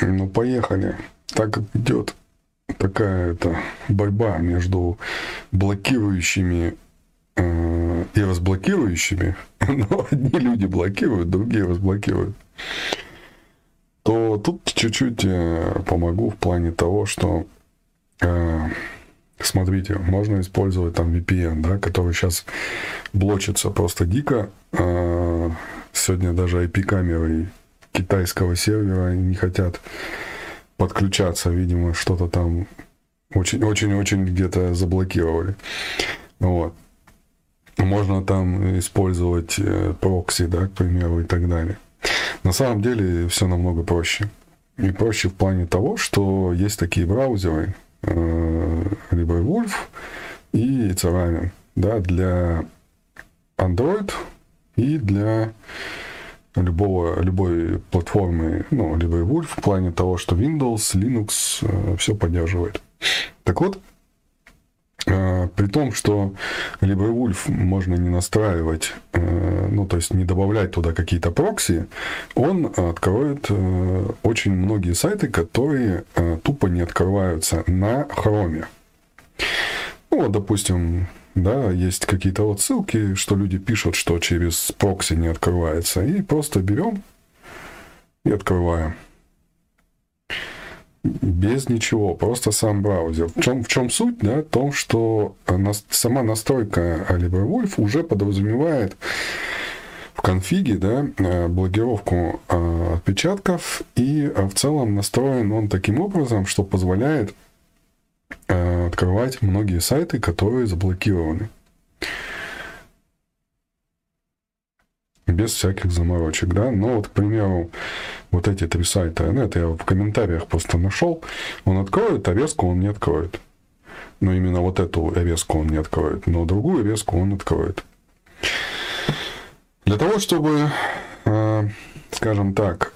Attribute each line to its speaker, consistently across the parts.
Speaker 1: Ну, поехали. Так идет такая это борьба между блокирующими э, и разблокирующими, но одни люди блокируют, другие разблокируют, то тут чуть-чуть э, помогу в плане того, что э, смотрите, можно использовать там VPN, да, который сейчас блочится просто дико. Э, сегодня даже IP-камеры китайского сервера не хотят подключаться, видимо, что-то там очень-очень-очень где-то заблокировали. Вот. Можно там использовать э, прокси, да, к примеру, и так далее. На самом деле все намного проще. И проще в плане того, что есть такие браузеры, э, либо Wolf и Ceramin, да, для Android и для любого, любой платформы, ну, либо Wolf, в плане того, что Windows, Linux э, все поддерживает. Так вот, э, при том, что LibreWolf можно не настраивать, э, ну, то есть не добавлять туда какие-то прокси, он откроет очень многие сайты, которые тупо не открываются на Chrome. Ну, вот, допустим, да, есть какие-то вот ссылки, что люди пишут, что через прокси не открывается, и просто берем и открываем. Без ничего, просто сам браузер. В чем, в чем суть? Да? В том, что сама настройка LibreWolf уже подразумевает в конфиге да, э, блокировку э, отпечатков, и в целом настроен он таким образом, что позволяет Э, открывать многие сайты, которые заблокированы. Без всяких заморочек, да. Но вот, к примеру, вот эти три сайта, ну, это я в комментариях просто нашел, он откроет, а резку он не откроет. Но именно вот эту резку он не откроет, но другую резку он откроет. Для того, чтобы, э, скажем так, Э,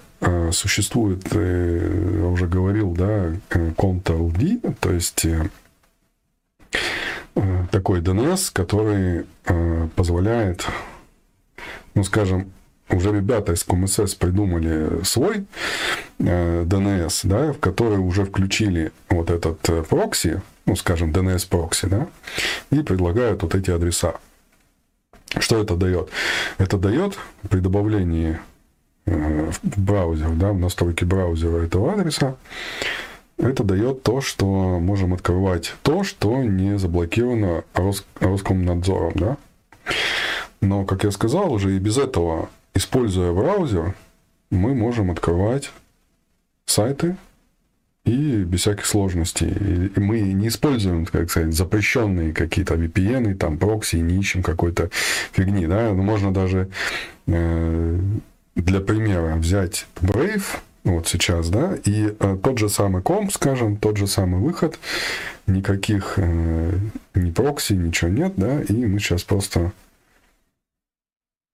Speaker 1: существует, э, я уже говорил, да, Ctrl-D, то есть э, такой DNS, который позволяет, ну, скажем, уже ребята из COMSS придумали свой DNS, да, в который уже включили вот этот прокси, ну, скажем, DNS прокси, да, и предлагают вот эти адреса. Что это дает? Это дает при добавлении в браузер, да, в настройке браузера этого адреса, это дает то, что можем открывать то, что не заблокировано Рос, Роскомнадзором, да. Но, как я сказал, уже и без этого, используя браузер, мы можем открывать сайты и без всяких сложностей. И мы не используем, как сказать, запрещенные какие-то VPN, там, прокси, не ищем какой-то фигни, да. Но можно даже э, для примера взять Brave, вот сейчас, да, и э, тот же самый комп, скажем, тот же самый выход, никаких э, ни прокси, ничего нет, да, и мы сейчас просто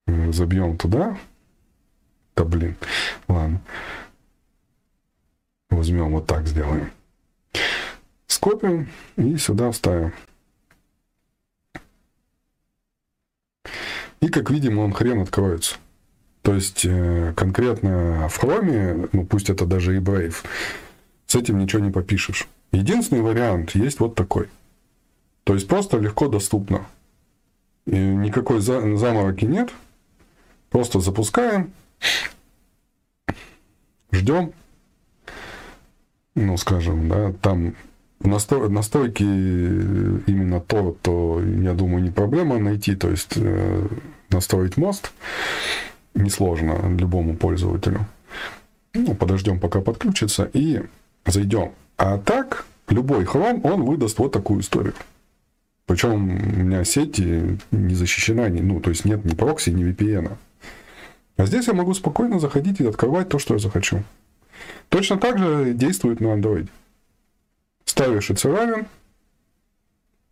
Speaker 1: э, забьем туда. Да блин, ладно. Возьмем вот так сделаем. Скопим и сюда вставим. И как видим, он хрен откроется. То есть э, конкретно в Chrome, ну пусть это даже и Brave, с этим ничего не попишешь. Единственный вариант есть вот такой. То есть просто легко доступно. И никакой замороки нет. Просто запускаем, ждем. Ну, скажем, да, там настрой, настройки именно то, то, я думаю, не проблема найти. То есть э, настроить мост несложно любому пользователю. Ну, подождем, пока подключится, и зайдем. А так, любой Chrome, он выдаст вот такую историю. Причем у меня сеть не защищена, ну, то есть нет ни прокси, ни VPN. А здесь я могу спокойно заходить и открывать то, что я захочу. Точно так же действует на Android. Ставишь it's равен,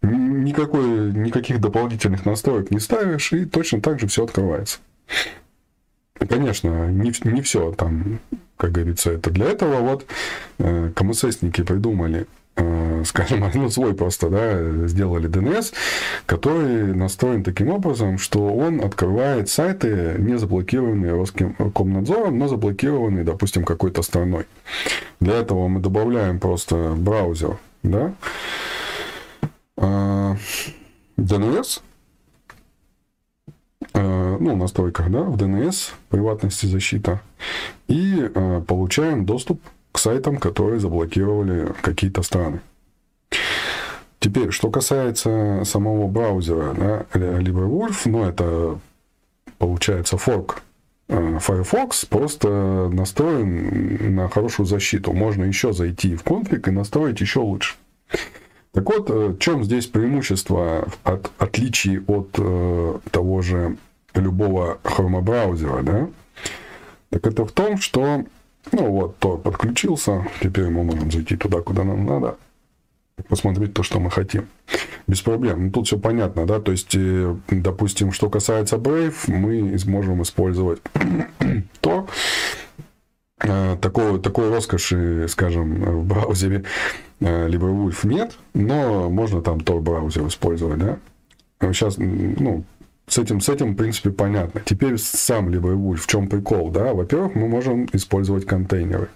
Speaker 1: никакой, никаких дополнительных настроек не ставишь, и точно так же все открывается. Конечно, не, не все там, как говорится, это для этого вот э, КМССники придумали э, скажем, ну, свой просто, да, сделали DNS, который настроен таким образом, что он открывает сайты, не заблокированные Роскомнадзором, но заблокированные, допустим, какой-то страной. Для этого мы добавляем просто браузер, да, DNS, э, ну, настройках, да, в DNS, приватности защита, и э, получаем доступ к сайтам, которые заблокировали какие-то страны. Теперь, что касается самого браузера, да, LibreWolf, ну, это получается форк э, Firefox просто настроен на хорошую защиту. Можно еще зайти в конфиг и настроить еще лучше. Так вот, э, в чем здесь преимущество от отличий от э, того же любого хромобраузера, да? Так это в том, что, ну вот, то подключился, теперь мы можем зайти туда, куда нам надо, посмотреть то, что мы хотим. Без проблем. Ну, тут все понятно, да, то есть, э, допустим, что касается Brave, мы сможем использовать то, Э, такой, такой роскоши, скажем, в браузере э, LibreWolf нет, но можно там Tor браузер использовать, да. Сейчас, ну, с этим, с этим, в принципе, понятно. Теперь сам LibreWolf, в чем прикол, да? Во-первых, мы можем использовать контейнеры.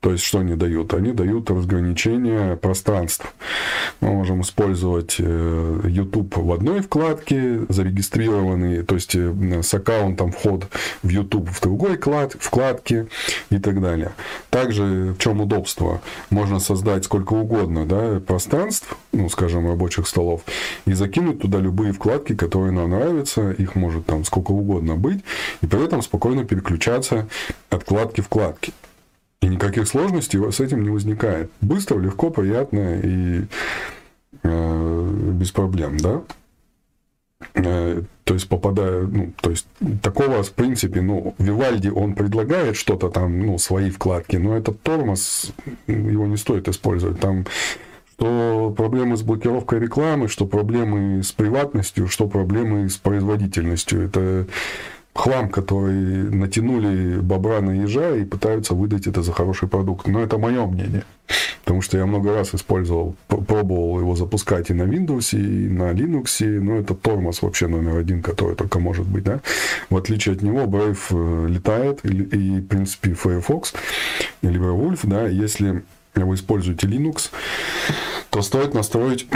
Speaker 1: То есть, что они дают? Они дают разграничение пространств. Мы можем использовать э, YouTube в одной вкладке, зарегистрированный, то есть э, с аккаунтом вход в YouTube в другой вкладке и так далее. Также в чем удобство? Можно создать сколько угодно да, пространств, ну, скажем, рабочих столов, и закинуть туда любые вкладки, которые нам нравятся, их может там сколько угодно быть, и при этом спокойно переключаться от вкладки в вкладки. И никаких сложностей с этим не возникает. Быстро, легко, приятно и э, без проблем, да? Э, то есть попадая, ну, то есть такого, в принципе, ну, Вивальди, он предлагает что-то там, ну, свои вкладки, но этот тормоз, его не стоит использовать. Там что проблемы с блокировкой рекламы, что проблемы с приватностью, что проблемы с производительностью. Это хлам, который натянули бобра на ежа и пытаются выдать это за хороший продукт. Но это мое мнение. Потому что я много раз использовал, пробовал его запускать и на Windows, и на Linux, но это тормоз вообще номер один, который только может быть. Да? В отличие от него, Brave э, летает, и, и в принципе, Firefox или Wolf, да, если вы используете Linux, то стоит настроить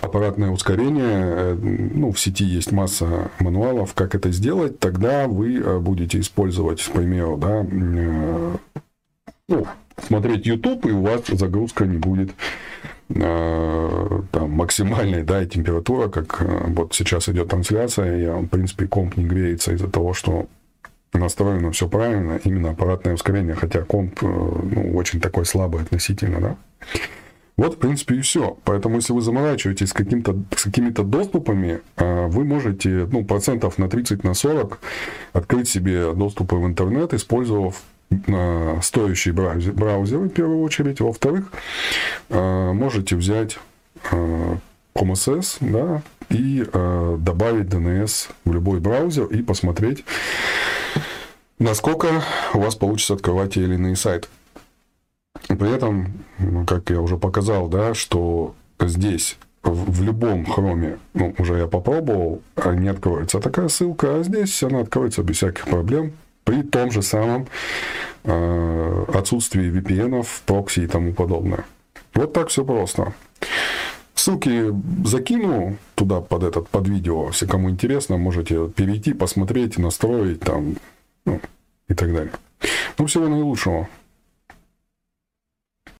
Speaker 1: аппаратное ускорение, э, ну, в сети есть масса мануалов, как это сделать, тогда вы э, будете использовать, к примеру, да, э, ну, смотреть YouTube, и у вас загрузка не будет там, максимальной, да, и температура, как вот сейчас идет трансляция, и, в принципе, комп не греется из-за того, что настроено все правильно, именно аппаратное ускорение, хотя комп ну, очень такой слабый относительно, да. Вот, в принципе, и все. Поэтому, если вы заморачиваетесь с, каким-то, с какими-то доступами, а, вы можете ну, процентов на 30, на 40 открыть себе доступы в интернет, использовав а, стоящие браузеры, браузеры, в первую очередь. Во-вторых, а, можете взять COMSS, да, и добавить DNS в любой браузер и посмотреть, насколько у вас получится открывать те или иные сайты. При этом, как я уже показал, да, что здесь в, любом хроме, ну, уже я попробовал, не откроется такая ссылка, а здесь она откроется без всяких проблем при том же самом э, отсутствии VPN, прокси и тому подобное. Вот так все просто. Ссылки закину туда под этот, под видео. Если кому интересно, можете перейти, посмотреть, настроить там, ну, и так далее. Ну, всего наилучшего.